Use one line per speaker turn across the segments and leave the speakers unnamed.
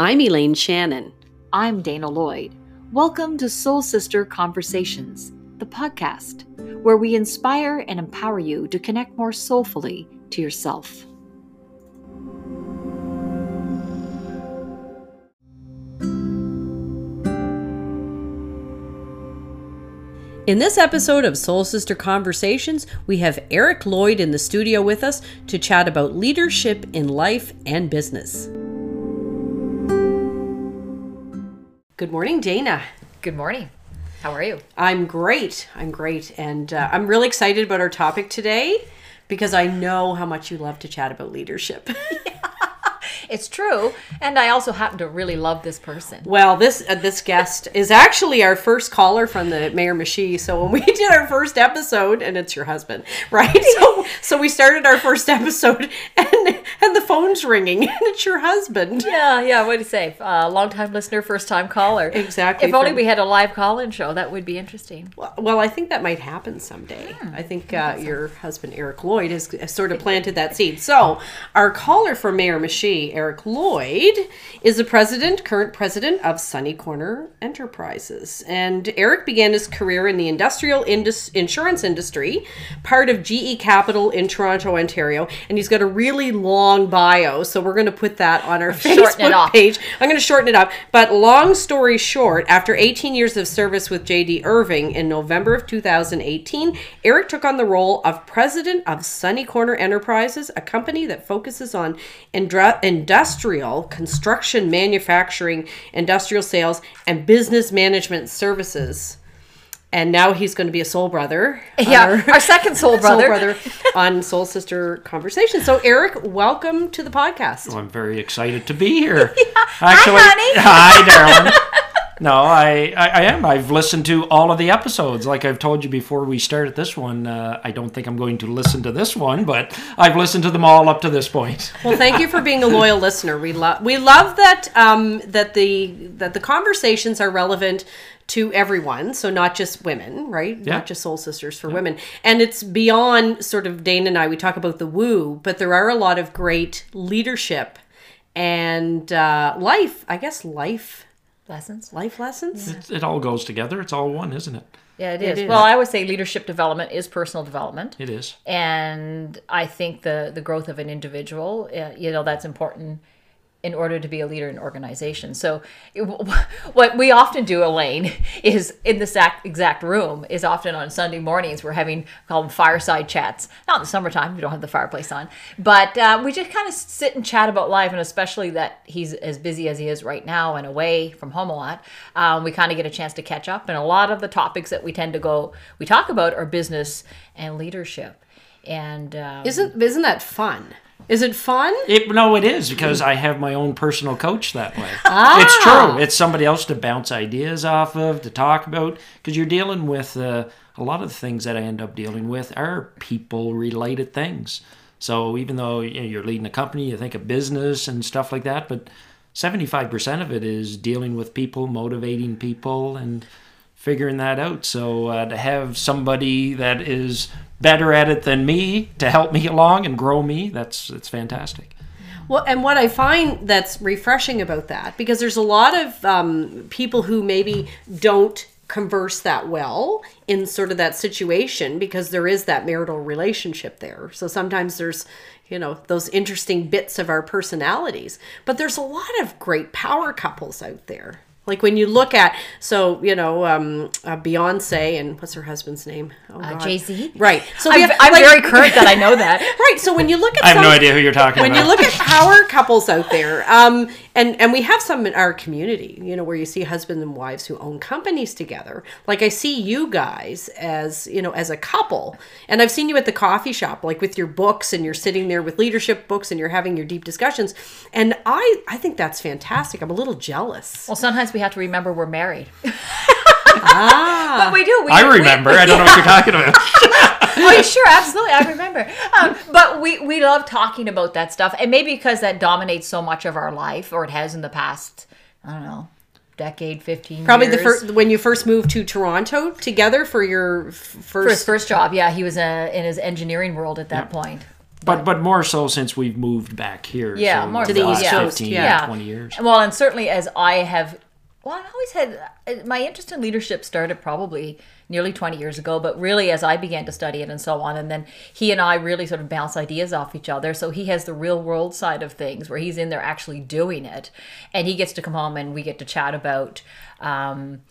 I'm Elaine Shannon.
I'm Dana Lloyd. Welcome to Soul Sister Conversations, the podcast where we inspire and empower you to connect more soulfully to yourself.
In this episode of Soul Sister Conversations, we have Eric Lloyd in the studio with us to chat about leadership in life and business. Good morning, Dana.
Good morning. How are you?
I'm great. I'm great. And uh, I'm really excited about our topic today because I know how much you love to chat about leadership.
It's true, and I also happen to really love this person.
Well, this uh, this guest is actually our first caller from the Miramichi. So when we did our first episode, and it's your husband, right? So so we started our first episode, and and the phone's ringing, and it's your husband.
Yeah, yeah. What do you say? Uh, long time listener, first time caller.
Exactly.
If only
From-
we had a live call-in show, that would be interesting.
Well, well, I think that might happen someday. I think uh, your husband Eric Lloyd has, sort of planted that seed. So, our caller for Miramichi, Eric Lloyd, is the president, current president of Sunny Corner Enterprises. And Eric began his career in the industrial indus- insurance industry, part of GE Capital in Toronto, Ontario. And he's got a really long bio, so we're going to put that on our Facebook page. I'm going to shorten it up. But long story short, after 18 years of service with JD Irving in November of 2018, Eric took on the role of president of Sunny Corner Enterprises, a company that focuses on indru- industrial construction, manufacturing, industrial sales, and business management services. And now he's going to be a soul brother.
Yeah, our second soul brother.
Soul brother on Soul Sister Conversation. So, Eric, welcome to the podcast.
Well, I'm very excited to be here.
Hi, honey.
Hi, darling. No, I, I, I am. I've listened to all of the episodes. Like I've told you before we started this one, uh, I don't think I'm going to listen to this one, but I've listened to them all up to this point.
Well, thank you for being a loyal listener. We love we love that um, that the that the conversations are relevant to everyone, so not just women, right?
Yeah.
Not just soul sisters for women. And it's beyond sort of Dane and I. We talk about the woo, but there are a lot of great leadership and uh, life. I guess life
Lessons.
life lessons.
It, it all goes together. It's all one, isn't it?
Yeah, it is.
is.
Well, I always say leadership development is personal development.
It is.
and I think the the growth of an individual, uh, you know, that's important in order to be a leader in an organization. So, it- what we often do, Elaine, is in this exact, exact room is often on Sunday mornings we're having call them fireside chats. Not in the summertime, we don't have the fireplace on, but uh, we just kind of sit and chat about life, and especially that he's as busy as he is right now and away from home a lot. Um, we kind of get a chance to catch up, and a lot of the topics that we tend to go we talk about are business and leadership. And um,
Isn't isn't that fun? Is it fun?
It, no, it is because I have my own personal coach that way.
Ah.
It's true. It's somebody else to bounce ideas off of, to talk about, because you're dealing with uh, a lot of the things that I end up dealing with are people related things. So even though you know, you're leading a company, you think of business and stuff like that, but 75% of it is dealing with people, motivating people, and figuring that out. So uh, to have somebody that is better at it than me to help me along and grow me, that's that's fantastic.
Well, and what I find that's refreshing about that, because there's a lot of um, people who maybe don't converse that well in sort of that situation because there is that marital relationship there. So sometimes there's, you know, those interesting bits of our personalities. But there's a lot of great power couples out there. Like when you look at, so you know, um, uh, Beyonce and what's her husband's name? Oh,
uh, Jay Z.
Right. So
I'm,
have,
I'm
like-
very current that I know that.
Right. So when you look at
I have
some,
no idea who you're talking
when
about.
you look at power couples out there um and and we have some in our community you know where you see husbands and wives who own companies together like i see you guys as you know as a couple and i've seen you at the coffee shop like with your books and you're sitting there with leadership books and you're having your deep discussions and i i think that's fantastic i'm a little jealous
Well, sometimes we have to remember we're married.
ah
But we do. We,
I
we-
remember. I don't know what you're talking about.
oh, yeah, sure, absolutely. I remember. Um, but we we love talking about that stuff, and maybe because that dominates so much of our life, or it has in the past. I don't know, decade, fifteen.
probably the first when you first moved to toronto together for your f-
For his
first
first job, yeah, he was uh, in his engineering world at that point.
But but more so since we've moved back here.
Yeah,
so
more
To the
last
East Coast,
15,
yeah.
20 years.
Well, and certainly as I have, well, I've always had uh, my interest in leadership started probably nearly 20 years ago, but really as I began to study it and so on. And then he and I really sort of bounce ideas off each other. So he has the real world side of things where he's in there actually doing it. And he gets to come home and we get to chat about, um,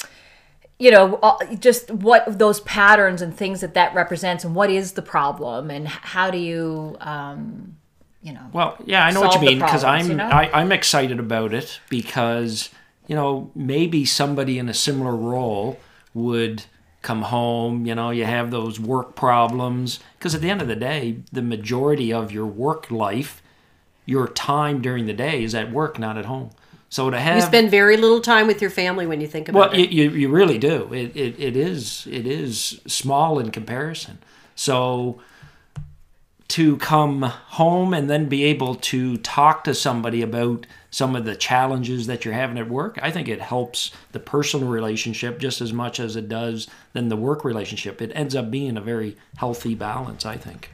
you know uh, just what those patterns and things that that represents and what is the problem and how do you um you know
Well, yeah, I know what you mean because I'm
you know?
I, I'm excited about it because you know maybe somebody in a similar role would come home. You know, you have those work problems because at the end of the day, the majority of your work life, your time during the day is at work, not at home. So to have
You spend very little time with your family when you think about
well,
it.
you, you, you really do. It, it, it is it is small in comparison. So to come home and then be able to talk to somebody about some of the challenges that you're having at work, I think it helps the personal relationship just as much as it does than the work relationship. It ends up being a very healthy balance, I think.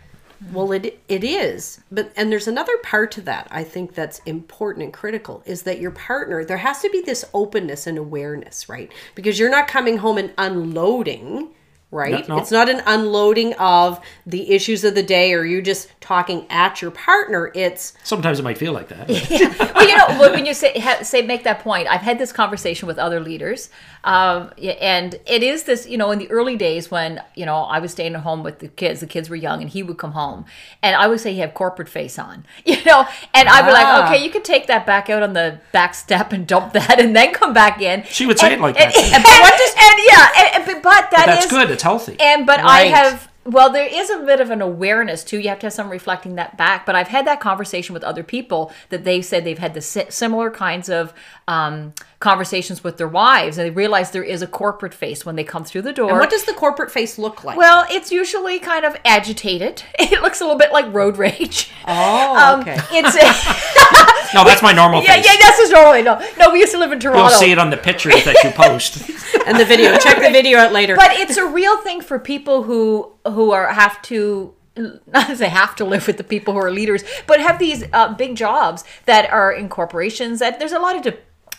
Well, it it is, but and there's another part to that. I think that's important and critical is that your partner there has to be this openness and awareness, right? Because you're not coming home and unloading, right?
No, no.
It's not an unloading of the issues of the day or you just talking at your partner. It's
Sometimes it might feel like that.
well, you know, when you say ha, say make that point, I've had this conversation with other leaders, um, and it is this. You know, in the early days when you know I was staying at home with the kids, the kids were young, and he would come home, and I would say he had corporate face on, you know, and I'd be
Ah.
like, okay, you can take that back out on the back step and dump that, and then come back in.
She would say
And-
it like
and,
that.
And, what does, and yeah, but, but
That's
is-
good. It's healthy.
and but
Right.
I have well, there is a bit of an awareness too. You have to have some reflecting that back. But I've had that conversation with other people that they said they've had the similar kinds of um, conversations with their wives, and they realize there is a corporate face when they come through the door.
and what does the corporate face look like?
well, it's usually kind of agitated. It looks a little bit like road rage.
oh,
Um,
okay.
It's
no, that's my normal
yeah,
face.
yeah. That's just normal. no, no. We used to live in Toronto.
You'll see it on the pictures that you post.
and the video. Check the video out later.
but it's a real thing for people who who are have to not to say have to live with the people who are leaders but have these uh, big jobs that are in corporations that there's a lot of de-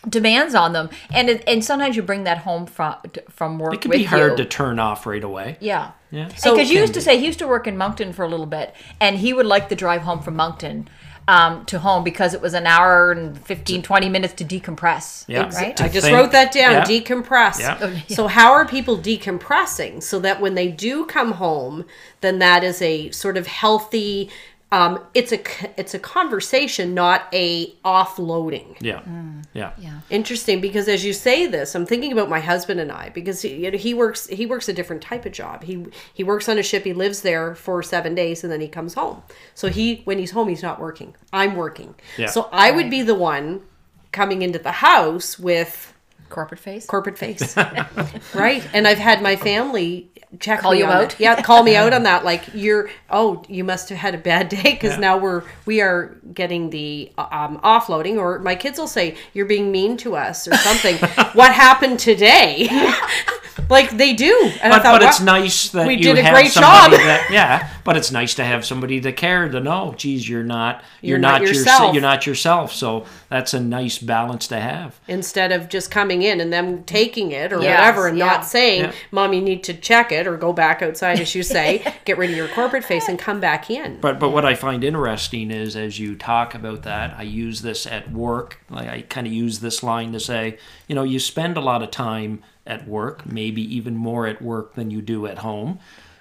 demands on them and it, and sometimes you bring that home from from work
It can
with
be hard
you.
to turn off right away.
yeah
Yeah.
so because you
Can
used to say he used to work in moncton for a little bit and he would like the drive home from moncton um, to home because it was an hour and 15 20 minutes to decompress
Yeah.
right
To
I just
think-
wrote that down.
yeah.
Decompress.
Yeah.
So how are people decompressing so that when they do come home, then that is a sort of healthy. Um, it's a c- it's a conversation, not a offloading.
Yeah. Yeah.
yeah
Interesting because as you say this, I'm thinking about my husband and I because he, you know, he works he works a different type of job. He he works on a ship. He lives there for seven days and then he comes home. So he when he's home, he's not working. I'm working.
Yeah.
So I would be the one coming into the house with
corporate face
corporate face, right? And I've had my family check
Call
me
you out?
that. Yeah, call me out on that. Like you're, oh, you must have had a bad day because
Yeah.
now we're we are getting the um, offloading. Or my kids will say you're being mean to us or something. what happened today? like they do, and I
But,
thought,
but it's nice that
we
you
did a
have
great job.
That, yeah, but it's nice to have somebody to care to know. Geez, you're not you're,
You're
not,
not
yourse-
yourself.
You're not yourself. So that's a nice balance to have.
instead of just coming in and them taking it or
Yes,
whatever and
yeah.
not saying,
Yeah.
"Mom, you need to check it," or go back outside, as you say, get rid of your corporate face and come back in.
But but what I find interesting is as you talk about that, I use this at work. Like I kind of use this line to say, you know, you spend a lot of time at work, maybe even more at work than you do at home.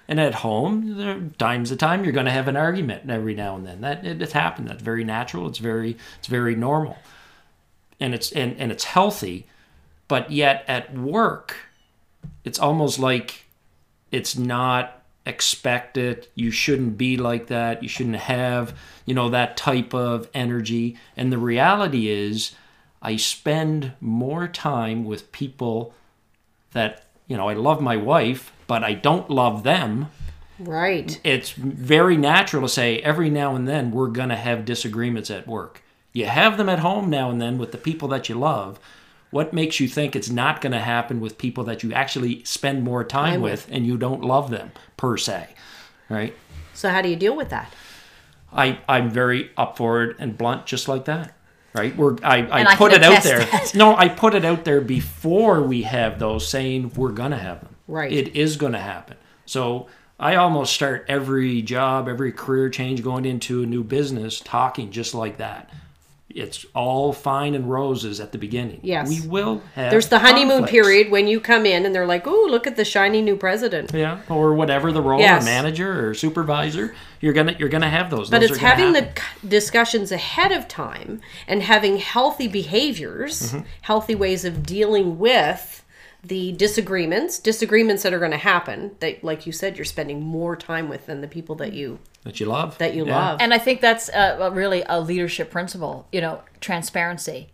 And at home, there are times the time you're going to have an argument every now and then. That it, it happens. That's very natural. It's very it's very normal, and it's and, and it's healthy. But yet at work, it's almost like it's not expected. You shouldn't be like that. You shouldn't have you know that type of energy. And the reality is i spend more time with people that you know i love my wife but i don't love them.
Right.
it's very natural to say every now and then we're going to have disagreements at work. You have them at home now and then with the people that you love what makes you think it's not going to happen with people that you actually spend more time
Time
with and you don't love them per se right
So how do you deal with that?
I I'm very up for it and blunt, just like that. Right? We're I, I
I
put it out there.
that.
No, I put it out there before we have those saying we're gonna have them.
Right.
It is gonna happen. So I almost start every job, every career change going into a new business talking just like that. It's all fine and roses at the beginning.
Yes.
We will have
There's the honeymoon
conflicts.
period when you come in and they're like, "Oh, look at the shiny new president."
Yeah, or whatever the role,
Yes.
or manager or supervisor, you're gonna you're gonna have those.
But
Those
it's having
happen.
the discussions ahead of time and having healthy behaviors,
Mm-hmm.
healthy ways of dealing with the disagreements, disagreements that are going to happen. That, like you said, you're spending more time with than the people that you
that you love
that you
Yeah.
love.
And I think that's uh, a, really a leadership principle, you know, transparency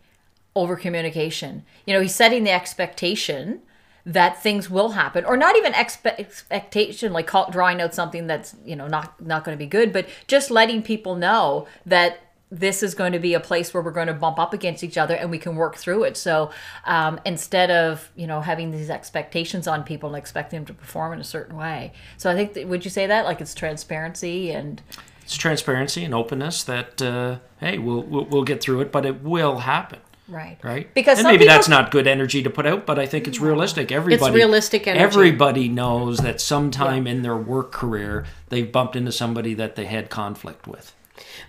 over communication. You know, he's setting the expectation that things will happen or not even expe- expectation like call, drawing out something that's, you know, not not going to be good, but just letting people know that this is going to be a place where we're going to bump up against each other and we can work through it. So um, instead of, you know, having these expectations on people and expecting them to perform in a certain way. So I think, that, would you say that? Like it's transparency and
It's transparency and openness that uh, hey, we'll, we'll we'll get through it, but it will happen.
Right.
Right.
Because
maybe that's not good energy to put out, but I think it's realistic. Everybody it's
realistic energy.
Everybody knows that sometime in their work career they've bumped into somebody that they had conflict with.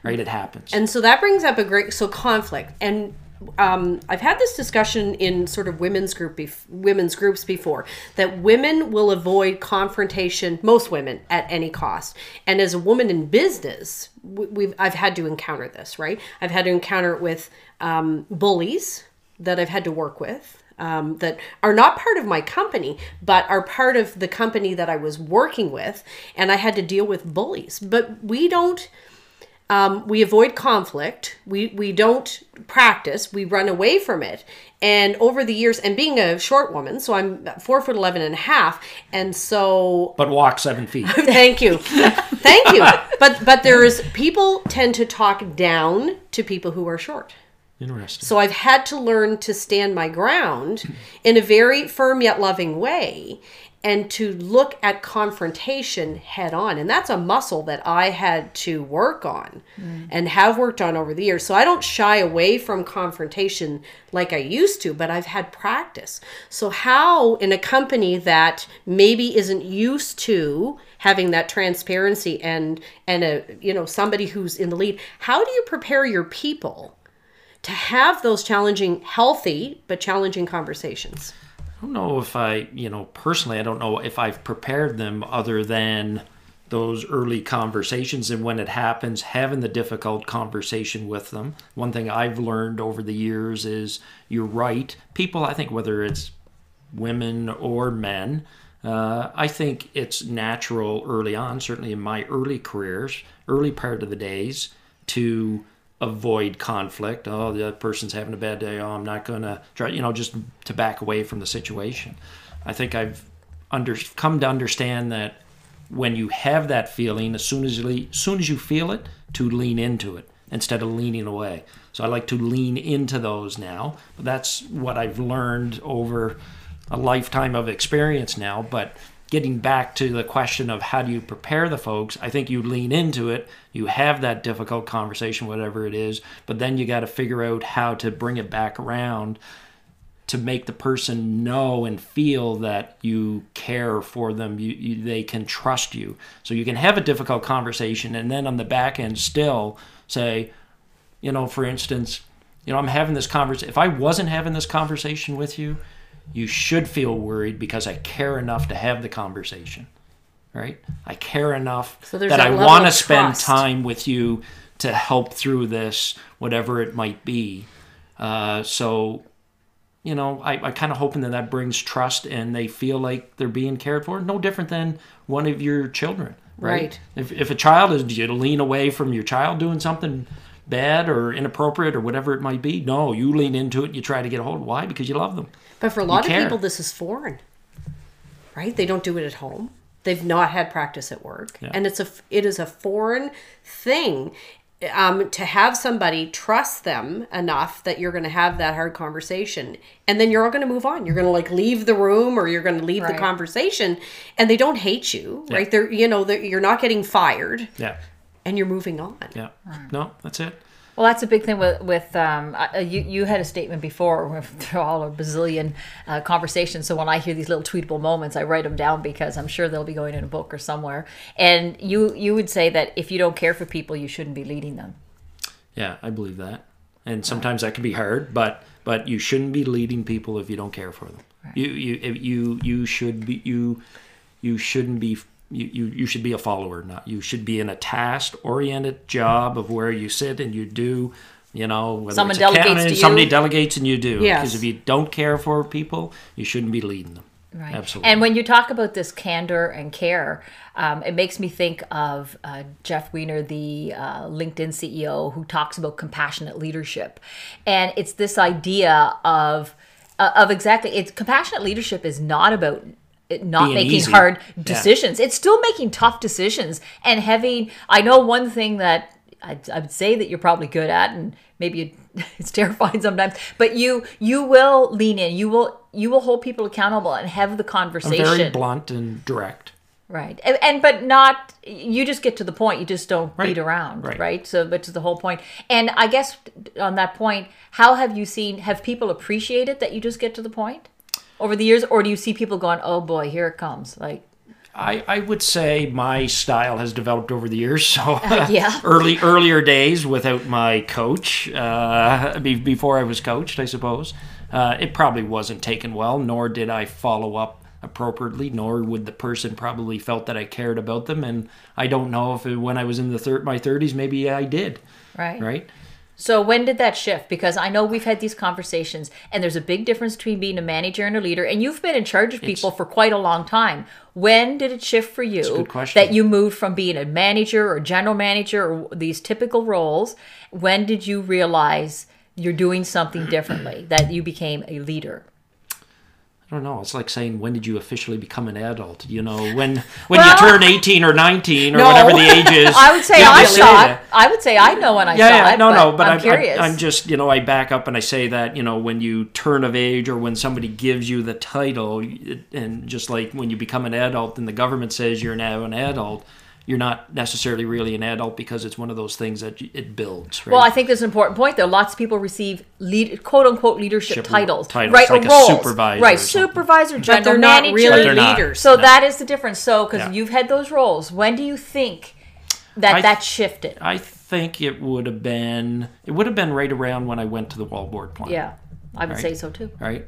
Right? It happens.
And so that brings up a great so conflict and um, I've had this discussion in sort of women's group bef- women's groups before that women will avoid confrontation most women at any cost and as a woman in business we- we've I've had to encounter this right I've had to encounter it with um, bullies that I've had to work with um, that are not part of my company, but are part of the company that I was working with, and I had to deal with bullies. But we don't. Um, we avoid conflict. We we don't practice. We run away from it. And over the years, and being a short woman, so I'm four foot eleven and a half, and so
but walk seven feet.
thank you thank you but but there is people tend to talk down to people who are short
Interesting.
so I've had to learn to stand my ground in a very firm yet loving way and to look at confrontation head on. And that's a muscle that I had to work on mm. and have worked on over the years. So I don't shy away from confrontation like I used to, but I've had practice. So, how in a company that maybe isn't used to having that transparency and and a you know somebody who's in the lead how do you prepare your people to have those challenging, healthy but challenging conversations.
Don't know if I, you know, personally, I don't know if I've prepared them other than those early conversations and when it happens, having the difficult conversation with them. One thing I've learned over the years is you're right. People, I think, whether it's women or men, uh, I think it's natural early on, certainly in my early careers, early part of the days, to avoid conflict. Oh, the other person's having a bad day. Oh, I'm not gonna try. You know, just to back away from the situation. I think I've under come to understand that when you have that feeling, as soon as you as soon as you feel it, to lean into it instead of leaning away. So I like to lean into those now. But that's what I've learned over a lifetime of experience now. But getting back to the question of how do you prepare the folks, I think you lean into it, you have that difficult conversation, whatever it is, but then you got to figure out how to bring it back around to make the person know and feel that you care for them you, you they can trust you. So you can have a difficult conversation and then on the back end still say you know for instance you know i'm having this conversation if i wasn't having this conversation with you you should feel worried because i care enough to have the conversation right i care enough
So
that
that
i want to spend time with you to help through this whatever it might be uh, so you know, I, I kind of hoping that that brings trust and they feel like they're being cared for. No different than one of your children, right?
Right.
If, if a child is, you lean away from your child doing something bad or inappropriate or whatever it might be? No, you lean into it you try to get a hold. Of why? Because you love them.
But for a lot of
care.
people, this is foreign, right? They don't do it at home. They've not had practice at work, and it's a it is a foreign thing. Um, to have somebody trust them enough that you're going to have that hard conversation, and then you're all going to move on. You're going to like leave the room, or you're going to leave the conversation, and they don't hate you, right? They're you know they're, you're not getting fired.
Yeah.
and you're moving on.
Yeah. No, that's it.
Well, that's a big thing with with um, uh, you. You had a statement before through all our bazillion uh, conversations. So when I hear these little tweetable moments, I write them down because I'm sure they'll be going in a book or somewhere. And you you would say that if you don't care for people, you shouldn't be leading them.
Yeah, I believe that. And sometimes that can be hard, but but you shouldn't be leading people if you don't care for them. You you you you should be you you shouldn't be you, you, you should be a follower, not you should be in a task oriented job of where you sit and you do, you know, whether
Someone
it's
delegates to you.
somebody delegates and you do.
Yes.
Because if you don't care for people, you shouldn't be leading them.
Right.
Absolutely.
And when you talk about this candor and care, um, it makes me think of uh, Jeff Weiner, the uh, LinkedIn CEO, who talks about compassionate leadership, and it's this idea of uh, of exactly it's compassionate leadership is not about not
Being
making
easy.
hard
Yeah.
decisions. It's still making tough decisions and having. I know one thing that I, I would say that you're probably good at, and maybe it's terrifying sometimes. But you you will lean in. You will you will hold people accountable and have the
I'm
conversation.
very blunt and direct.
Right. And, and but not you just get to the point. You just don't
Right.
beat around,
Right.
right. So but to the whole point. And I guess on that point, how have you seen have people appreciated that you just get to the point over the years or do you see people going, "Oh boy, here it comes." Like
I, I would say my style has developed over the years. So
yeah.
early earlier days without my coach, uh, be, before I was coached, I suppose, uh, it probably wasn't taken well. Nor did I follow up appropriately. Nor would the person probably felt that I cared about them. And I don't know if it, when I was in the thir- my thirties, maybe I did.
Right.
Right.
So when did that shift? Because I know we've had these conversations, and there's a big difference between being a manager and a leader. And you've been in charge of people for quite a long time. When did it shift for you
good question.
that you moved from being a manager or general manager or these typical roles? When did you realize you're doing something differently? That you became a leader?
I don't know. It's like saying when did you officially become an adult? You know, when when
Well-
you turn eighteen or nineteen or
No.
whatever the age is.
I would say
you
I saw it. I would say I know when I
yeah,
saw
yeah,
it.
no,
but
no, but
I'm,
I'm,
curious.
I'm, I'm just, you know, I back up and I say that, you know, when you turn of age or when somebody gives you the title, and just like when you become an adult and the government says you're now an adult, you're not necessarily really an adult because it's one of those things that it builds. Right?
Well, I think that's an important point, though. Lots of people receive lead, quote unquote leadership
Ship-
titles,
titles,
right?
like
or
a
roles,
supervisor
right?
or.
Supervisor, general
But they're not
manager.
really
They're not.
leaders.
So
No.
that is the difference. So because
Yeah.
you've had those roles, when do you think that
I-
that shifted?
I think it would have been, it would have been right around when I went to the wallboard plant.
yeah, I would
Right.
say so too.
Right.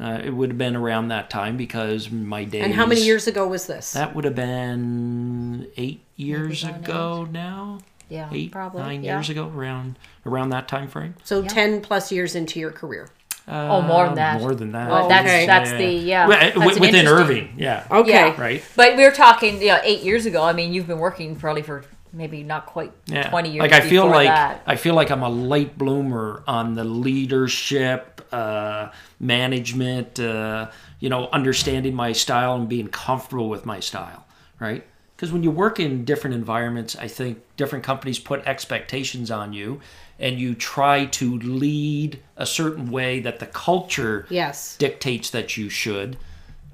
Uh, it would have been around that time because my days.
And how many years ago was this?
That would have been eight years
nine
ago now.
Yeah,
Eight,
probably
nine
yeah.
years ago, around around that time frame.
So 10 plus years into your career.
Oh, more than
Uh,
that.
More than that.
Well, that's
Okay.
that's the yeah.
Well,
that's
within Irving, yeah.
Okay.
Yeah.
Right.
But we were talking, you know, eight years ago. I mean, you've been working probably for maybe not quite
Yeah.
twenty years.
Like I feel like
that.
I feel like I'm a late bloomer on the leadership, uh, management, uh, you know, understanding my style and being comfortable with my style, right? Because when you work in different environments, I think different companies put expectations on you, and you try to lead a certain way that the culture
Yes.
dictates that you should.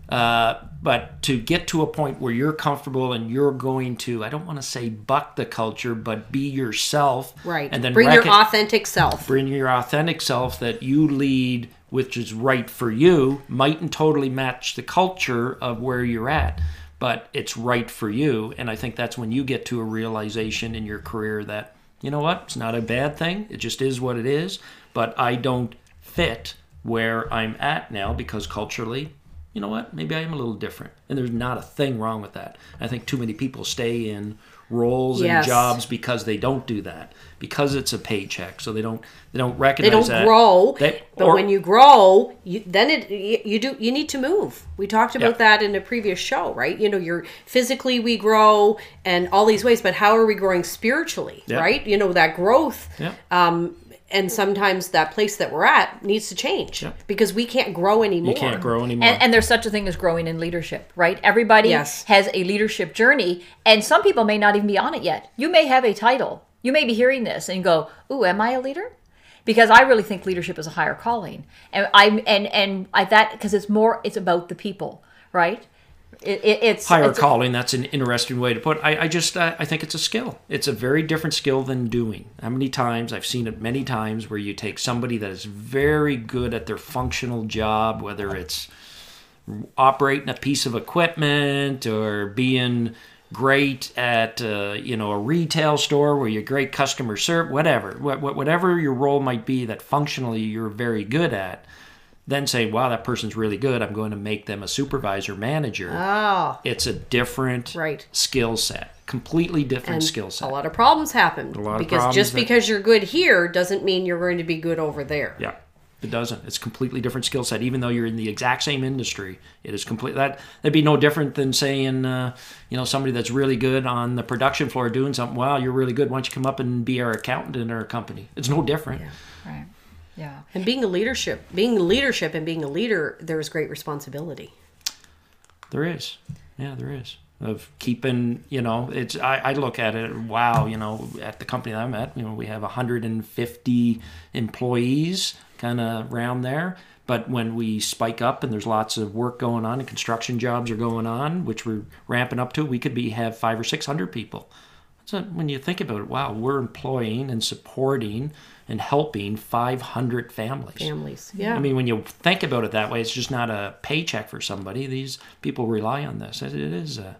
Uh, but to get to a point where you're comfortable and you're going to, I don't want to say buck the culture, but be yourself.
Right.
And then
Bring your authentic self.
bring your authentic self that you lead, which is right for you, mightn't totally match the culture of where you're at, but it's right for you. And I think that's when you get to a realization in your career that, you know what, it's not a bad thing. It just is what it is. But I don't fit where I'm at now because culturally, you know what, maybe I am a little different. And there's not a thing wrong with that. I think too many people stay in roles
Yes.
and jobs because they don't do that because it's a paycheck so they don't they don't recognize They
don't
that
grow.
They-
but
or-
when you grow, you, then it you, you do you need to move. We talked about
Yeah.
that in a previous show, right? You know, you're physically we grow and all these ways, but how are we growing spiritually,
Yeah.
right? You know, that growth
Yeah.
um and sometimes that place that we're at needs to change
Yeah.
because we can't grow anymore.
you can't grow anymore
And, and there's such a thing as growing in leadership, right? Everybody
Yes.
has a leadership journey, and some people may not even be on it yet. You may have a title. You may be hearing this and go, "Ooh, am I a leader?" Because I really think leadership is a higher calling, and I and and I that because it's more it's about the people, right? It, it, it's
higher
it's,
calling that's an interesting way to put it. I, I just uh, i think it's a skill it's a very different skill than doing how many times i've seen it many times where you take somebody that is very good at their functional job whether it's operating a piece of equipment or being great at uh, you know a retail store where you're great customer service whatever Wh- wh- whatever your role might be that functionally you're very good at then say wow that person's really good. I'm going to make them a supervisor manager.
Oh,
it's a different
Right.
skill set completely different
and
skill set.
a lot of problems happen.
Lot
because
problems
just
that-
because you're good here doesn't mean you're going to be good over there.
yeah it doesn't. It's completely different skill set. Even though you're in the exact same industry it is complete that that'd be no different than saying uh, you know somebody that's really good on the production floor doing something. Wow you're really good. Why don't you come up and be our accountant in our company? It's no different.
Right. Yeah.
And being a leadership, being leadership and being a leader, there is great responsibility.
There is. Yeah, there is. Of keeping, you know, it's I, I look at it, wow, you know, at the company that I'm at, you know, we have 150 employees kind of around there. But when we spike up and there's lots of work going on and construction jobs are going on, which we're ramping up to, we could be have five or six hundred people. So when you think about it, wow, we're employing and supporting and helping 500 families.
Families, yeah.
I mean, when you think about it that way, it's just not a paycheck for somebody. These people rely on this. It it is a,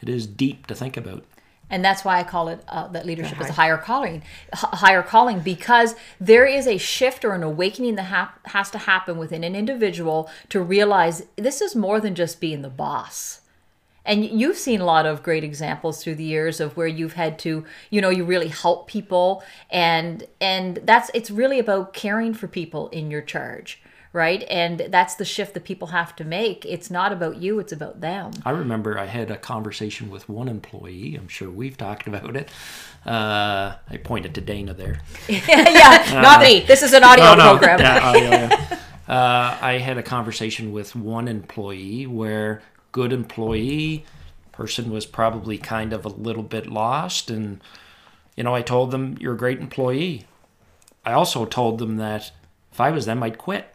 it is deep to think about.
and that's why I call it uh, that leadership is a higher calling, h- higher calling because there is a shift or an awakening that hap- has to happen within an individual to realize this is more than just being the boss. And you've seen a lot of great examples through the years of where you've had to, you know, you really help people, and and that's it's really about caring for people in your charge, right? And that's the shift that people have to make. It's not about you; it's about them.
I remember I had a conversation with one employee. I'm sure we've talked about it. Uh, I pointed to Dana there.
yeah, not me. This is an audio
Oh, no.
program.
Yeah. Uh, I had a conversation with one employee where good employee person was probably kind of a little bit lost and you know I told them you're a great employee. I also told them that if I was them I'd quit,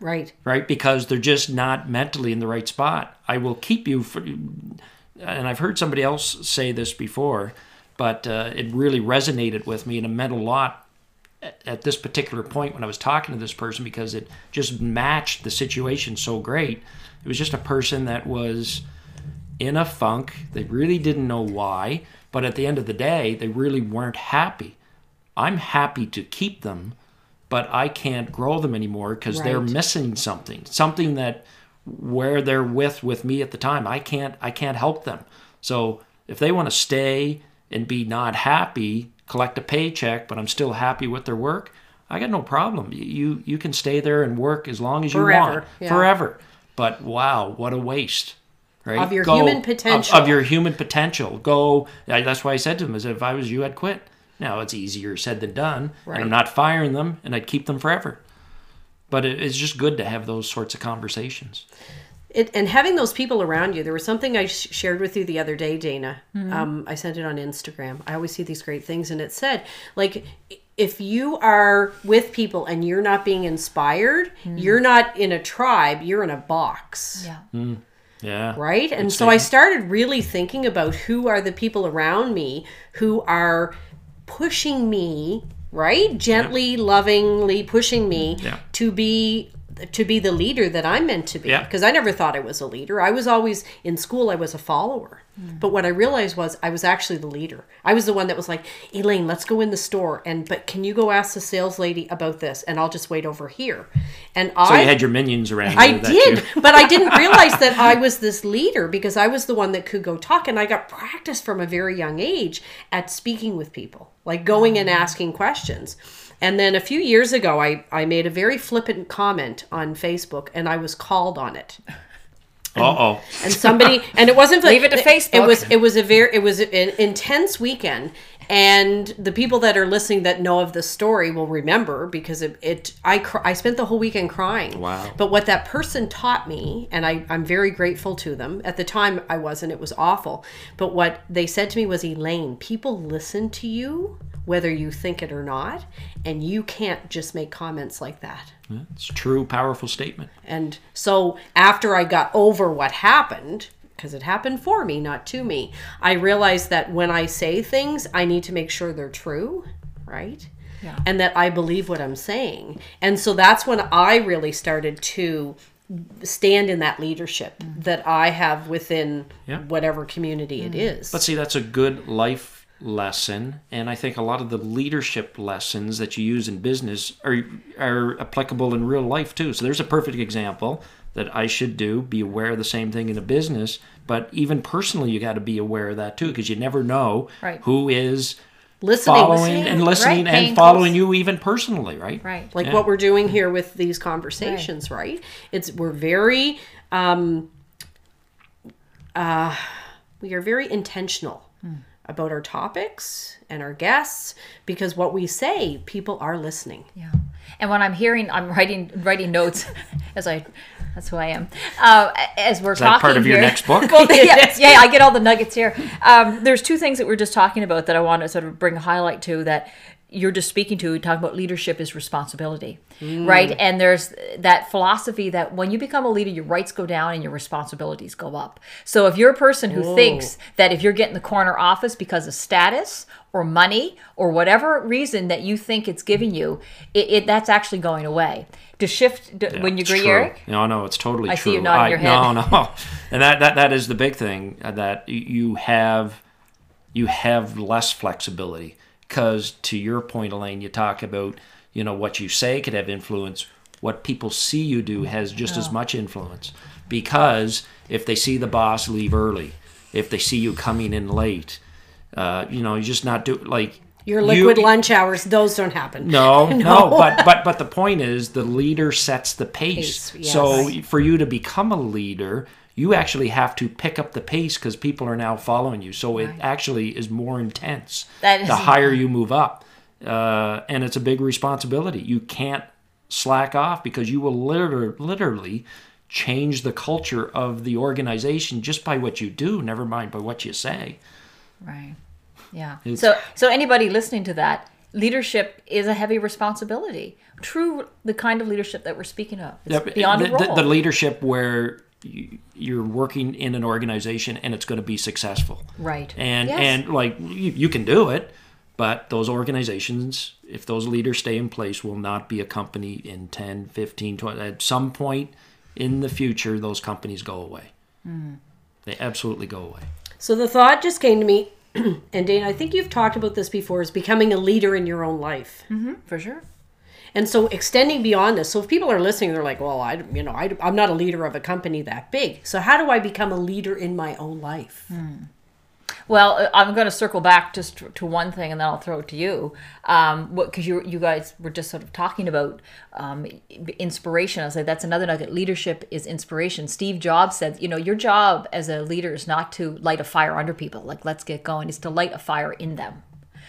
right.
right? Because they're just not mentally in the right spot. I will keep you for and I've heard somebody else say this before, but uh, it really resonated with me and it meant a lot at, this particular point when I was talking to this person because it just matched the situation so great. It was just a person that was in a funk. They really didn't know why, but at the end of the day, they really weren't happy. I'm happy to keep them, but I can't grow them anymore because they're missing something. Something that where they're with with me at the time, I can't I can't help them. So if they want to stay and be not happy, collect a paycheck, but I'm still happy with their work, I got no problem. You you can stay there and work as long as you
Forever,
want.
yeah.
Forever. But wow, what a waste. Right?
Of your human potential.
Of, your human potential. Go. That's why I said to him, "Is if I was you, I'd quit." Now it's easier said than done,
Right.
and I'm not firing them, and I'd keep them forever. But it, it's just good to have those sorts of conversations.
It, and having those people around you, there was something I sh- shared with you the other day, Dana. Mm-hmm. Um, I sent it on Instagram. I always see these great things, and it said, like, if you are with people and you're not being inspired, mm. you're not in a tribe, you're in a box.
Yeah. Mm.
Yeah.
right and so i started really thinking about who are the people around me who are pushing me right gently lovingly pushing me
Yeah.
to be to be the leader that i'm meant to be
Yeah.
because i never thought i was a leader i was always in school i was a follower hmm. but what i realized was i was actually the leader i was the one that was like elaine let's go in the store and but can you go ask the sales lady about this and i'll just wait over here and
So
i
you had your minions around.
I
you that
did, but I didn't realize that I was this leader because I was the one that could go talk, and I got practice from a very young age at speaking with people, like going and hmm. asking questions. And then a few years ago, I, I made a very flippant comment on Facebook, and I was called on it.
Uh-oh.
And somebody, and it wasn't
Leave it to Facebook.
It was it was a very it was an intense weekend, and the people that are listening that know of the story will remember because it, it I cr- I spent the whole weekend crying.
Wow.
But what that person taught me, and I I'm very grateful to them. At the time, I wasn't. It was awful. But what they said to me was, Elaine, people listen to you whether you think it or not. And you can't just make comments like that.
It's true, powerful statement.
And so after I got over what happened, because it happened for me, not to me, I realized that when I say things, I need to make sure they're true, right?
Yeah.
And that I believe what I'm saying. And so that's when I really started to stand in that leadership mm. that I have within
Yeah.
whatever community it mm. is.
But see, that's a good life lesson, and I think a lot of the leadership lessons that you use in business are are applicable in real life too. So there's a perfect example that I should do. Be aware of the same thing in a business, but even personally, you got to be aware of that too, because you never know
Right.
who is
listening,
following and listening
Right,
and following
close-
you even personally, right?
Right.
like
Yeah.
what we're doing here with these conversations right, it's we're very um uh we are very intentional about our topics and our guests because what we say people are listening
Yeah. And when I'm hearing, I'm writing writing notes as I. That's who I am. Uh, as we're
Is that
talking
part of your next book?
well, yeah, yeah, I get all the nuggets here. Um, there's two things that we're just talking about that I want to sort of bring a highlight to that you're just speaking to. Talking about leadership is responsibility, right? And there's that philosophy that when you become a leader, your rights go down and your responsibilities go up. So if you're a person who thinks that if you're getting the corner office because of status or money or whatever reason that you think it's giving you, it, it that's actually going away. To shift, to, when you agree,
true.
Eric?
No, no, it's totally
I
true.
see you nodding your
No,
head.
no, and that, that that is the big thing uh, that you have you have less flexibility because to your point, Elaine, you talk about you know what you say could have influence. What people see you do has just as much influence because if they see the boss leave early, if they see you coming in late, uh, you know, you just not do like
your
you-
liquid lunch hours those don't happen
no, no, but but but the point is the leader sets the pace.
Pace, yes.
So for you to become a leader, you actually have to pick up the pace because people are now following you. So it actually is more intense
That is-
the higher you move up, uh, and it's a big responsibility. You can't slack off because you will literally literally change the culture of the organization just by what you do. Never mind by what you say.
Right. Yeah.
It's-
so so anybody listening to that, leadership is a heavy responsibility. True, the kind of leadership that we're speaking of. It's beyond
the, the- the leadership where you're working in an organization and it's going to be successful.
Right.
And
Yes.
and like you, you can do it, but those organizations, if those leaders stay in place, will not be a company in 10, 15, 20. At some point in the future, those companies go away.
Hmm.
They absolutely go away.
So the thought just came to me, and Dana, I think you've talked about this before, is becoming a leader in your own life.
for sure.
And so extending beyond this. So if people are listening, they're like, well, I, you know, I, I'm not a leader of a company that big. So how do I become a leader in my own life?
Well, uh, I'm going to circle back just to- one thing, and then I'll throw it to you, because you you guys were just sort of talking about um, inspiration. I was like, that's another nugget. Leadership is inspiration. Steve Jobs said, you know, your job as a leader is not to light a fire under people, like let's get going. It's to light a fire in them,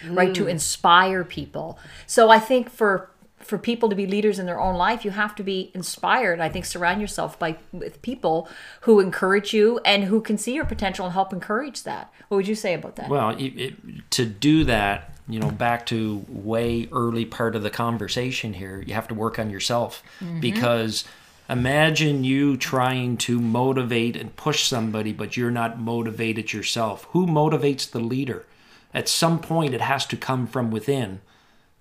right? To inspire people. So I think for for people to be leaders in their own life, you have to be inspired. I think surround yourself by with people who encourage you and who can see your potential and help encourage that. What would you say about that?
Well, it, it, to do that, you know, back to way early part of the conversation here, you have to work on yourself mm-hmm. because imagine you trying to motivate and push somebody, but you're not motivated yourself. Who motivates the leader? At some point, it has to come from within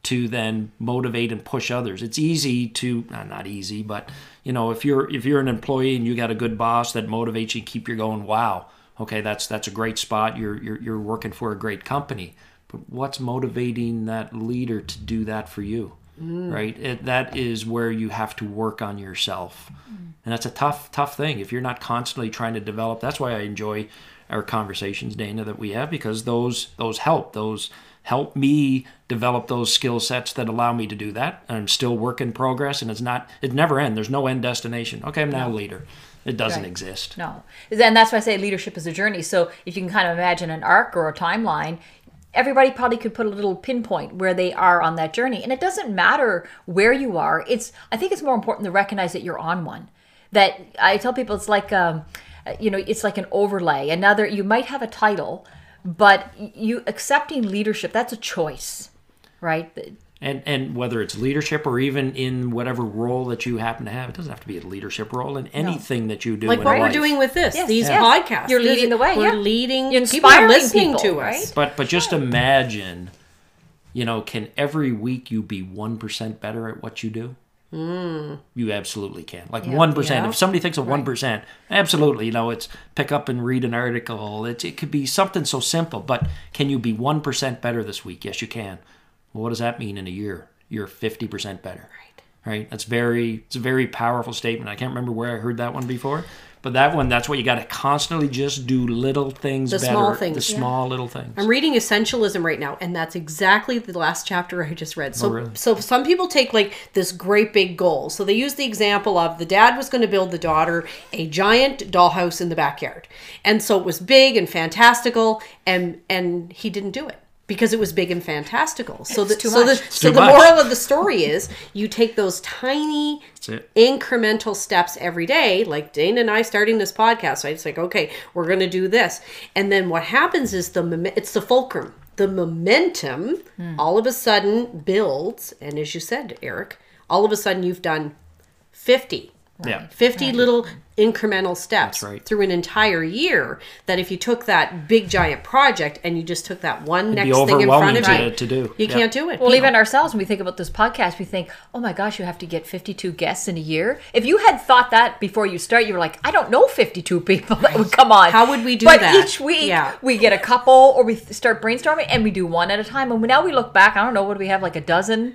to then motivate and push others. It's easy to uh, not easy, but you know, if you're if you're an employee and you got a good boss that motivates you, keep you going. Wow, okay, that's that's a great spot. You're you're you're working for a great company. But what's motivating that leader to do that for you? Right? It, that is where you have to work on yourself. And that's a tough tough thing if you're not constantly trying to develop. That's why I enjoy our conversations, Dana, that we have because those those help. Those help me develop those skill sets that allow me to do that. I'm still work in progress and it's not it never end. There's no end destination. Okay, I'm now a leader. It doesn't
Right.
exist.
No. And that's why I say leadership is a journey. So if you can kind of imagine an arc or a timeline, everybody probably could put a little pinpoint where they are on that journey. And it doesn't matter where you are. It's I think it's more important to recognize that you're on one. That I tell people it's like um, you know, it's like an overlay. Another you might have a title, but you accepting leadership, that's a choice right?
And and whether it's leadership or even in whatever role that you happen to have, it doesn't have to be a leadership role in anything that you do.
like
in
what we're doing with this,
Yes,
these
yes.
podcasts.
You're leading the way,
We're
yeah.
leading.
You're
people are
inspiring
listening
people,
to us.
right?
But but just imagine, you know, can every week you be one percent better at what you do? Mm. You absolutely can. Like one
Yeah.
If somebody thinks of one absolutely. You know, it's pick up and read an article. It's, it could be something so simple. But can you be one percent better this week? Yes, you can. Well, what does that mean in a year? You're fifty percent better. Right. Right. That's very. It's a very powerful statement. I can't remember where I heard that one before. But that one, that's what you got to constantly just do little things
The
better.
small things,
The
yeah.
small little things.
I'm reading Essentialism right now, and that's exactly the last chapter I just read. Oh, so,
Oh, really?
so some people take like this great big goal. So they use the example of the dad was going to build the daughter a giant dollhouse in the backyard, and so it was big and fantastical, and and he didn't do it because it was big and fantastical. So the so the so the moral of the story is you take those tiny incremental steps every day, like Dana and I starting this podcast. So it's like, okay, we're going to do this, and then what happens is the it's the fulcrum. The momentum all of a sudden builds, and as you said, Eric, all of a sudden you've done fifty.
Yeah.
50 little incremental steps
right.
through an entire year that if you took that big giant project and you just took that one
be
next thing in front of
to-
you
to do.
you
Yeah.
can't do it
Well, even ourselves, when we think about this podcast, we think, oh my gosh, you have to get 52 guests in a year. If you had thought that before you start, you were like, I don't know 52 people that would come on.
How would we do
but
that?
each week,
Yeah.
we get a couple or we start brainstorming and we do one at a time. And now we look back, I don't know, what do we have, like a dozen?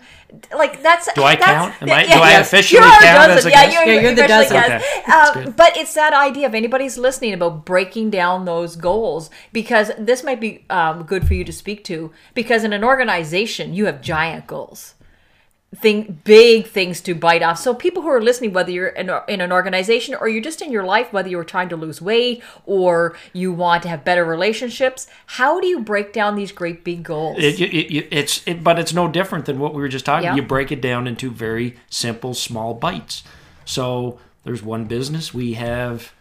Like, that's.
Do I
that's-
count? Am I- do I officially
You're a
count as
dozen.
a
yeah,
guest?
You're,
Yeah, you're the
officially
dozen.
guest.
Okay, that's
uh,
good.
But it's that idea if anybody's listening about breaking down those goals because this might be um, good for you to speak to because in an organization you have giant goals thing big things to bite off so people who are listening whether you're in, in an organization or you're just in your life whether you're trying to lose weight or you want to have better relationships how do you break down these great big goals
It, it, it, it's it, but it's no different than what we were just talking.
Yeah.
You break it down into very simple, small bites. So there's one business we have.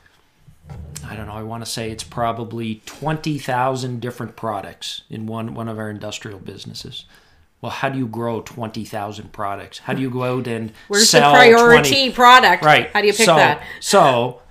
I don't know. I want to say it's probably twenty thousand different products in one one of our industrial businesses. Well, how do you grow twenty thousand products? How do you go out and
where's
sell
the priority
20
product
Right.
how do you pick
so,
that
So,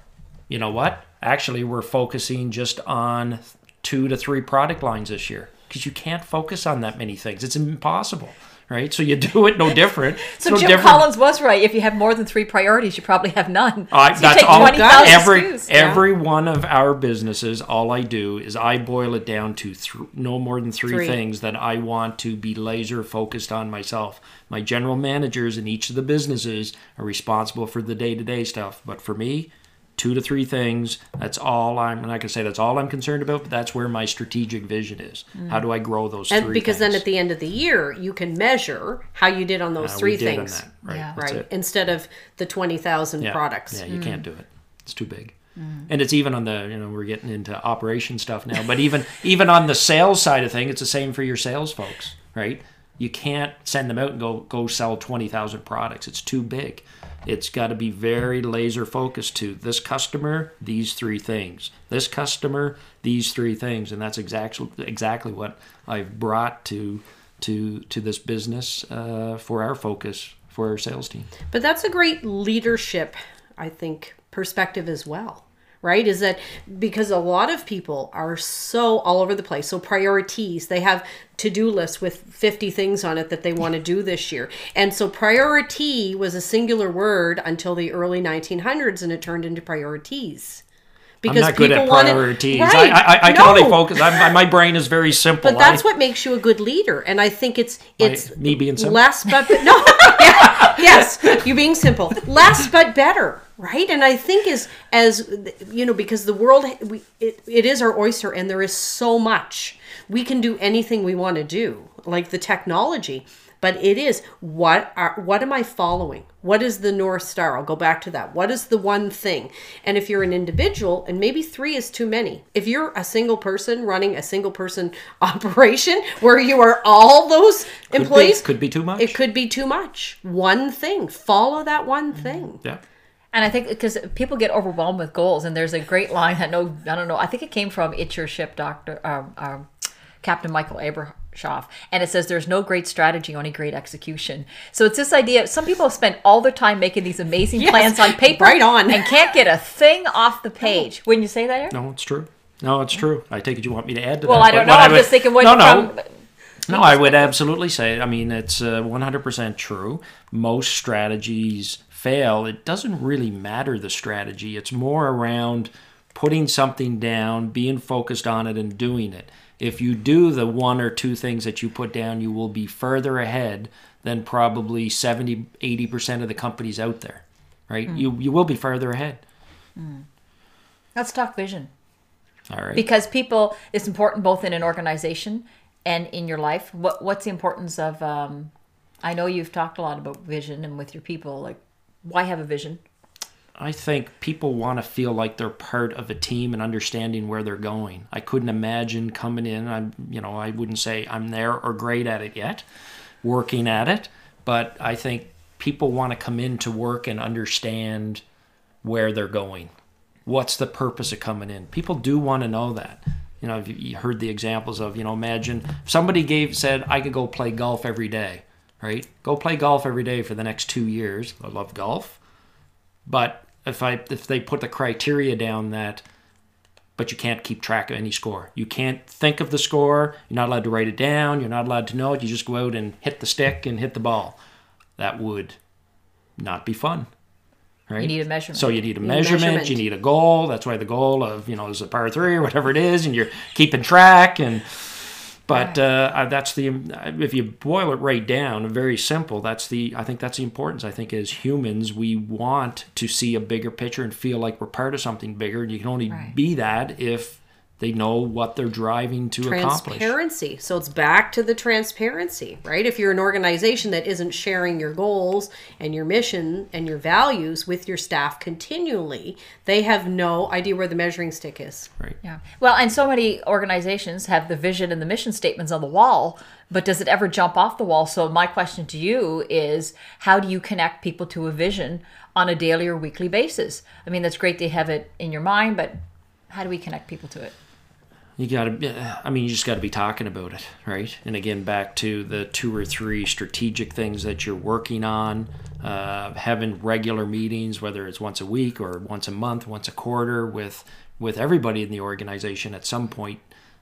you know what? Actually, we're focusing just on two to three product lines this year because you can't focus on that many things. It's impossible, right? So you do it no different.
so
no
Jim
different.
Collins was right. If you have more than three priorities, you probably have none.
I,
So
that's all.
20,000
Every
SKUs.
every one of our businesses, all I do is I boil it down to th- no more than three,
Three.
things that I want to be laser focused on myself. My general managers in each of the businesses are responsible for the day to day stuff, but for me, two to three things. That's all I'm. I'm not gonna say that's all I'm concerned about, but that's where my strategic vision is. How do I grow those
and
three?
because then at the end of the year you can measure how you did on those
Uh, we
three
did on
things
that, right?
Yeah.
Right
it.
instead of the 20,000
Yeah.
products
Yeah, you can't do it. It's too big. And it's even on the you know we're getting into operation stuff now, but even even on the sales side of thing, it's the same for your sales folks, right? You can't send them out and go go sell twenty thousand products. It's too big. It's got to be very laser focused to this customer, these three things. This customer, these three things, and that's exactly exactly what I've brought to to to this business uh, for our focus for our sales team.
But that's a great leadership, I think, perspective as well. Right? Is that because a lot of people are so all over the place. So priorities, they have to-do lists with 50 things on it that they want to do this year. And so priority was a singular word until the early 1900s and it turned into priorities.
I'm not good at
wanted-
priorities.
Right.
I, I, I can only
No.
focus. I'm, my brain is very simple.
But that's
I-
what makes you a good leader, and I think it's it's
me being simple?
less but no, yeah, yes, you being simple, less but better, right? And I think as as you know, because the world we it, it is our oyster, and there is so much we can do anything we want to do, like the technology. But it is what are what am I following? What is the north star? I'll go back to that. What is the one thing? And if you're an individual, and maybe three is too many. If you're a single person running a single person operation where you are all those
could be,
employees,
could be too much.
it could be too much. One thing. Follow that one thing.
yeah.
And I think because people get overwhelmed with goals, and there's a great line that no, I don't know. I think it came from "It's Your Ship," Doctor um, um, Captain Michael Abrashoff, and it says there's no great strategy, only great execution. So it's this idea. Some people spend all their time making these amazing
Yes,
plans on paper,
right on.
and can't get a thing off the page. Wouldn't you say that? Aaron?
No, it's true. No, it's true. I take it you want me to add to
Well,
that.
Well, I don't
but
know. I'm
would-
just thinking what
no, no,
from.
No, I would absolutely say. I mean, it's uh, 100% true. Most strategies fail. It doesn't really matter the strategy. It's more around putting something down, being focused on it, and doing it. If you do the one or two things that you put down, you will be further ahead than probably 70, 80% of the companies out there, right? You, you will be further ahead.
Let's talk vision.
All right.
because people it's important both in an organization and in your life what what's the importance of um i know you've talked a lot about vision and with your people like why have a vision
I think people want to feel like they're part of a team and understanding where they're going. I couldn't imagine coming in. I'm, you know, I wouldn't say I'm there or great at it yet, working at it, but I think people want to come in to work and understand where they're going. What's the purpose of coming in? People do want to know that. You know, you heard the examples of, you know, imagine if somebody gave said I could go play golf every day, right? Go play golf every day for the next 2 years. I love golf. But if I if they put the criteria down that but you can't keep track of any score. You can't think of the score. You're not allowed to write it down. You're not allowed to know it. You just go out and hit the stick and hit the ball. That would not be fun. Right?
You need a measurement.
So you need a
need a
measurement,
measurement.
you need a goal. That's why the goal of, you know, is a par three or whatever it is, and you're keeping track and but uh, uh, that's the if you boil it right down, very simple. That's the I think that's the importance. I think as humans, we want to see a bigger picture and feel like we're part of something bigger. And you can only
Right.
be that if they know what they're driving to accomplish.
transparency. So it's back to the transparency, right? If you're an organization that isn't sharing your goals and your mission and your values with your staff continually, they have no idea where the measuring stick is.
Right.
yeah well and so many organizations have the vision and the mission statements on the wall but does it ever jump off the wall so my question to you is how do you connect people to a vision on a daily or weekly basis i mean that's great to have it in your mind but how do we connect people to it
You got to, I mean, you just got to be talking about it, right? And again, back to the two or three strategic things that you're working on, uh, having regular meetings, whether it's once a week or once a month, once a quarter, with with everybody in the organization. At some point,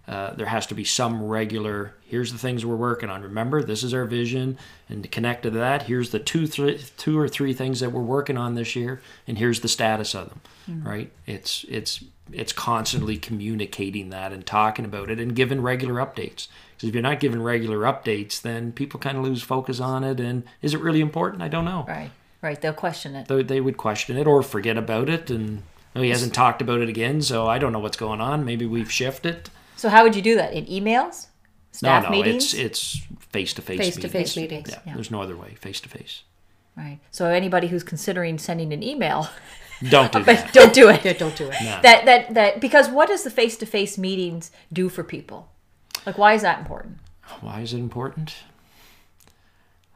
uh, there has to be some regular. Here's the things we're working on. Remember, this is our vision, and to connect to that, here's the two, three, two or three things that we're working on this year, and here's the status of them. Right? It's it's it's constantly communicating that and talking about it and giving regular updates. Because if you're not giving regular updates, then people kind of lose focus on it. And is it really important? I don't know.
right right they'll question it
They, they would question it or forget about it, and oh, he hasn't talked about it again, so I don't know what's going on. Maybe we've shifted.
So how would you do that in emails staff
no, no,
meetings
it's it's face to face.
Face-to-face meetings.
Yeah,
Yeah.
there's no other way. Face to face.
right so anybody who's considering sending an email
Don't do that.
don't do it
Yeah, don't do it.
that that that because what does the face-to-face meetings do for people like why is that important
Why is it important?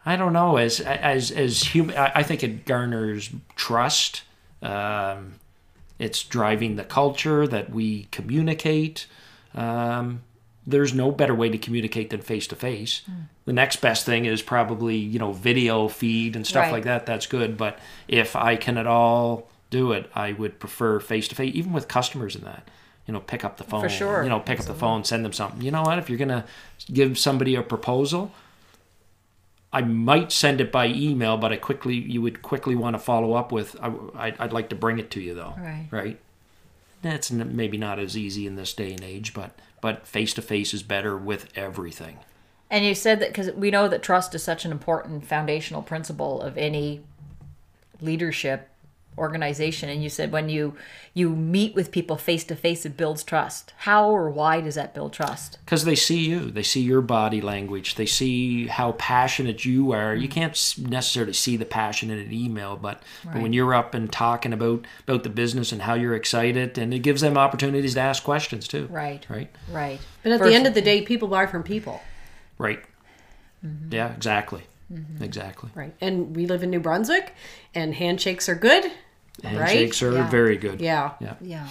I don't know. As as as human, I I think it garners trust. Um, it's driving the culture that we communicate. Um, there's no better way to communicate than face to face. The next best thing is probably you know video feed and stuff
Right.
like that. That's good. But if I can at all do it, I would prefer face to face, even with customers in that. You know, pick up the phone.
For sure.
You know, pick up the phone, send them something. You know what? If you're gonna give somebody a proposal, I might send it by email, but I quickly you would quickly want to follow up with. I, I'd, I'd like to bring it to you though.
Right.
Right. That's maybe not as easy in this day and age, but but face to face is better with everything.
And you said that because we know that trust is such an important foundational principle of any leadership organization. And you said when you you meet with people face to face, it builds trust. How or why does that build trust?
because they see you they see your body language they see how passionate you are you can't necessarily see the passion in an email but, but when you're up and talking about about the business and how you're excited and it gives them opportunities to ask questions too
Right.
right
Right.
But at the end of the day, people buy from people,
right mm-hmm. yeah exactly mm-hmm. exactly
right? And we live in New Brunswick, and handshakes are good,
handshakes are
Yeah.
very good
Yeah.
yeah
Yeah.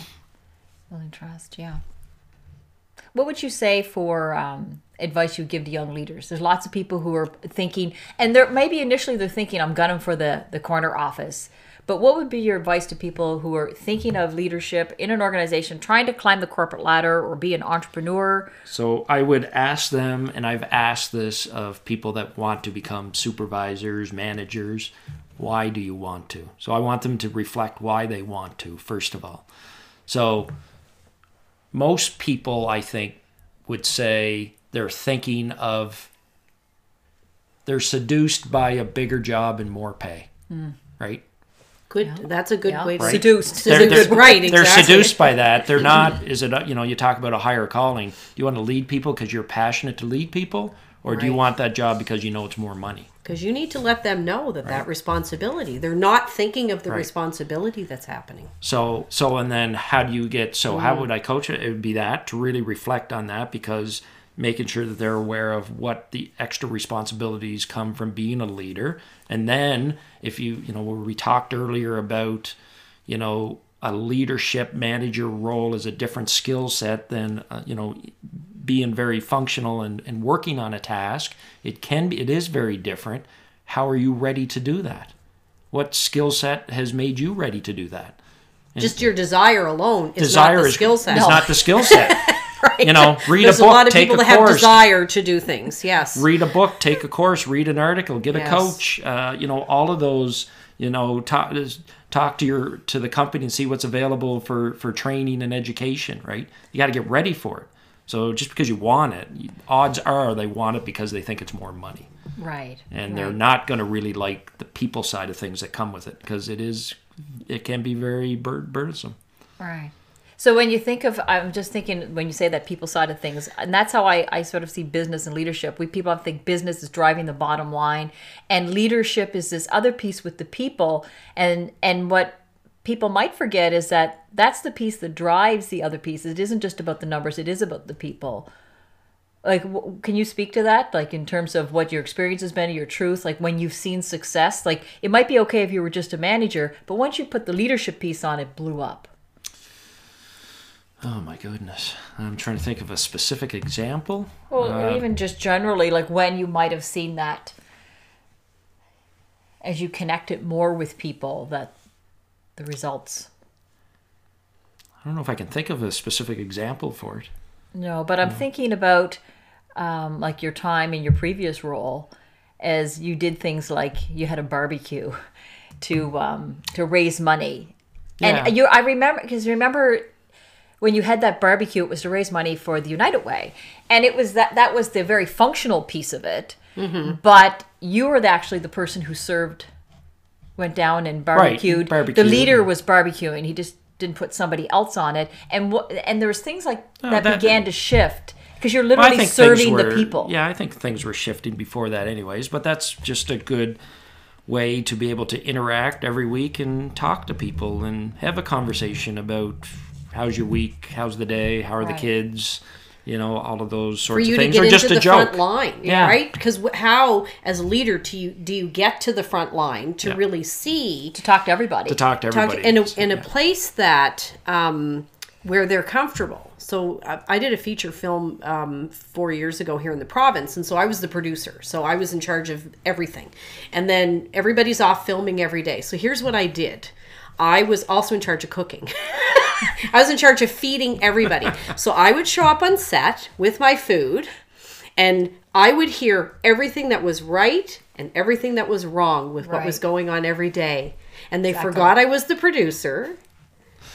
Building trust. Yeah. what would you say for um, advice you give to young leaders? There's lots of people who are thinking, and they're maybe initially they're thinking, I'm gunning for the the corner office. But what would be your advice to people who are thinking of leadership in an organization, trying to climb the corporate ladder or be an entrepreneur?
So I would ask them, and I've asked this of people that want to become supervisors, managers, why do you want to? So I want them to reflect why they want to, first of all. So most people, I think, would say they're thinking of, they're seduced by a bigger job and more pay, mm. right?
Good. That's a good
Yeah.
way to
Right.
Seduced.
This is a good right.
They're seduced by that. They're not. Is it? You know, you talk about a higher calling. Do you want to lead people because you're passionate to lead people, or do you want that job because you know it's more money?
Because you need to let them know that that responsibility. They're not thinking of the
Right.
responsibility that's happening.
So, so, and then how do you get? So,
Mm-hmm.
how would I coach it? It would be that to really reflect on that because making sure that they're aware of what the extra responsibilities come from being a leader, and then if you, you know, we talked earlier about, you know, a leadership manager role is a different skill set than, uh, you know, being very functional and, and working on a task. It can be, it is very different. How are you ready to do that? What skill set has made you ready to do that?
Just your desire alone is
desire
not the skill set.
is not the skill set. right. You know, read
There's
a book,
lot of
take
people
a
that have
course,
desire to do things. Yes.
read a book, take a course, read an article, get a coach. Uh, you know, all of those. You know, talk talk to your to the company and see what's available for for training and education. Right, you got to get ready for it. So just because you want it, odds are they want it because they think it's more money,
Right.
and they're not going to really like the people side of things that come with it because it is it can be very bur- burdensome.
Right. So when you think of, I'm just thinking when you say that people side of things, and that's how I, I sort of see business and leadership. We people think business is driving the bottom line, and leadership is this other piece with the people. And and what people might forget is that that's the piece that drives the other pieces. It isn't just about the numbers; it is about the people. Like, w- can you speak to that? Like, in terms of what your experience has been, your truth, like when you've seen success. Like, it might be okay if you were just a manager, but once you put the leadership piece on, it blew up.
Oh my goodness, I'm trying to think of a specific example.
Well, or even just generally, like when you might have seen that as you connect it more with people, that the results.
I don't know if I can think of a specific example for it.
No, but I'm thinking about um, like your time in your previous role as you did things like you had a barbecue to um, to raise money.
Yeah.
And you, I remember because remember when you had that barbecue, it was to raise money for the United Way, and it was that that was the very functional piece of it. But you were the, actually the person who served, went down and barbecued. The
barbecued.
leader was barbecuing. He just didn't put somebody else on it, and what and there was things like that,
that-
began to shift because you're literally
things
serving the people.
Yeah, I think things were shifting before that, anyways. But that's just a good way to be able to interact every week and talk to people and have a conversation about how's your week, how's the day, how are the kids, you know, all of those
for
sorts
you
of
to
things,
get
or
into
just a
the
joke.
front line,
Yeah.
right? Because how, as a leader, do you do you get to the front line to
Yeah.
really see
To talk to everybody.
To talk to
talk
everybody.
in a,
So,
in a
yeah.
place that um, where they're comfortable. So I, I did a feature film um, four years ago here in the province, and so I was the producer. So I was in charge of everything, and then everybody's off filming every day. So here's what I did. I was also in charge of cooking. I was in charge of feeding everybody. So I would show up on set with my food and I would hear everything that was right and everything that was wrong with what was going on every day. And they forgot I was the producer,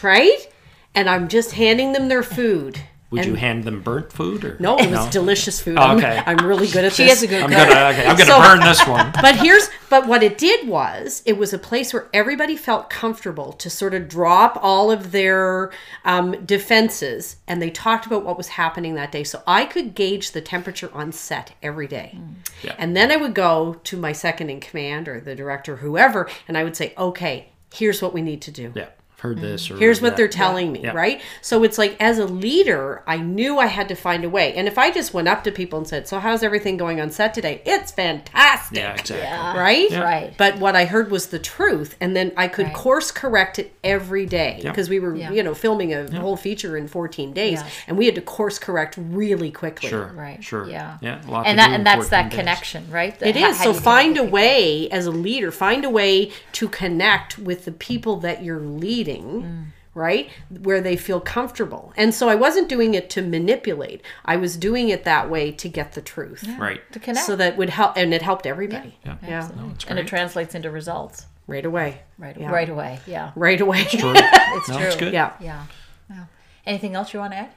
right? And I'm just handing them their food.
Would
And-
you hand them burnt food or
No, it was delicious food.
Oh,
I'm-
okay.
I'm, really good at
She
this.
has a good
I'm
cook.
gonna okay, I'm gonna
So-
burn this one.
But here's but what it did was it was a place where everybody felt comfortable to sort of drop all of their um, defenses and they talked about what was happening that day. So I could gauge the temperature on set every day.
Yeah.
And then I would go to my second in command or the director, whoever, and I would say, okay, here's what we need to do.
Yeah, heard this mm. or
here's what
that.
they're telling me
Yeah.
right so it's like as a leader i knew i had to find a way and if i just went up to people and said so how's everything going on set today it's fantastic
Yeah, exactly.
Yeah.
right
Right.
but what i heard was the truth and then i could
Right.
course correct it every day
Yeah.
because we were
Yeah.
you know filming a whole feature in 14 days
Yes.
and we had to course correct really quickly
Sure.
Right.
Sure.
Yeah.
Yeah.
And that and that's that
days.
connection, right? The-
It
how-
is.
how
So find a way as a leader, find a way to connect with the people that you're leading,
Mm.
right? Where they feel comfortable. And so I wasn't doing it to manipulate. I was doing it that way to get the truth.
Right.
to connect.
So that would help and it helped everybody.
Yeah.
Yeah.
Absolutely.
it's
and it translates into results
Right away.
right
Yeah.
right away. Yeah.
Right away.
True.
It's
No,
true.
it's good.
yeah.
Yeah. yeah. Anything else you want to add?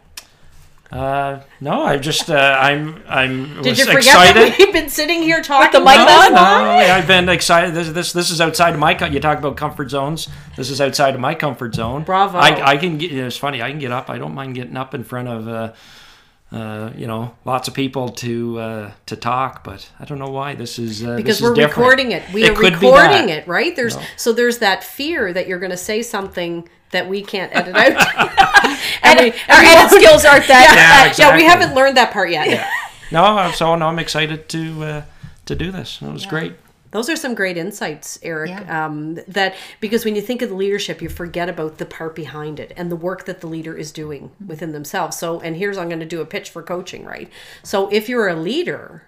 Uh, no, I just uh, I'm I'm
Did
was
you forget
excited.
that we've been sitting here talking
the mic
about
on?
no, no, I've been excited. This, this this is outside of my. You talk about comfort zones. This is outside of my comfort zone.
Bravo.
I, I can get. It's funny. I can get up. I don't mind getting up in front of. Uh, uh, you know, lots of people to uh, to talk, but I don't know why this is uh,
because
this
we're
different.
recording it. We
It
are recording it, right? There's so there's that fear that you're going to say something that we can't edit out. and we,
Our edit skills aren't that.
Yeah,
yeah,
exactly.
we haven't learned that part yet.
No, so no, I'm excited to uh, to do this. It was great.
Those are some great insights, Eric.
Yeah.
Um, that because when you think of the leadership, you forget about the part behind it and the work that the leader is doing within themselves. So, and here's I'm going to do a pitch for coaching, right? So, if you're a leader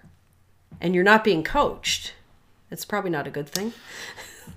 and you're not being coached, it's probably not a good thing.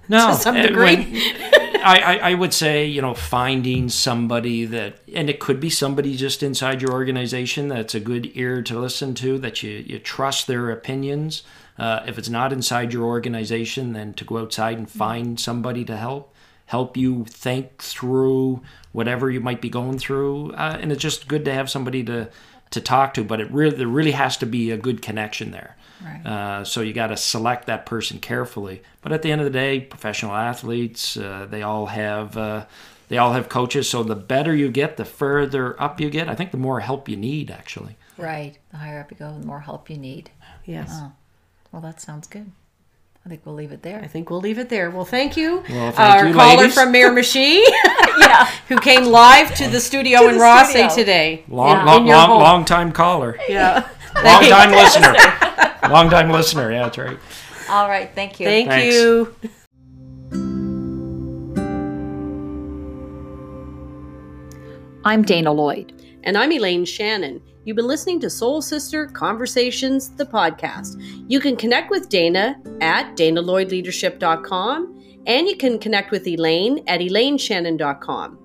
No,
to some degree.
when- I, I, I would say you know finding somebody that, and it could be somebody just inside your organization that's a good ear to listen to, that you you trust their opinions. Uh, if it's not inside your organization, then to go outside and find somebody to help help you think through whatever you might be going through. Uh, and it's just good to have somebody to to talk to. But it really there really has to be a good connection there.
Right.
Uh, so you got to select that person carefully. But at the end of the day, professional athletes, uh, they all have uh, they all have coaches. So the better you get, the further up you get. I think the more help you need, actually.
Right. The higher up you go, the more help you need.
Yes.
Well, that sounds good. I think we'll leave it there.
I think we'll leave it there. Well, thank you.
Well, thank
Our
you,
caller
ladies.
from Miramichi,
yeah.
who came live to the studio
To
in
the
Rosse
studio.
today.
Long,
in-
long, long, long time caller,
Yeah.
long time listener, long time listener. Yeah, that's right.
All right. Thank you.
Thank
Thanks.
you.
I'm Dana Lloyd.
And I'm Elaine Shannon. You've been listening to Soul Sister Conversations, the podcast. You can connect with Dana at danalloydleadership.com and you can connect with Elaine at elaineshannon.com.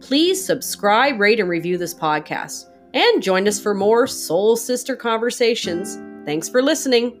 Please subscribe, rate, and review this podcast. And join us for more Soul Sister Conversations. Thanks for listening.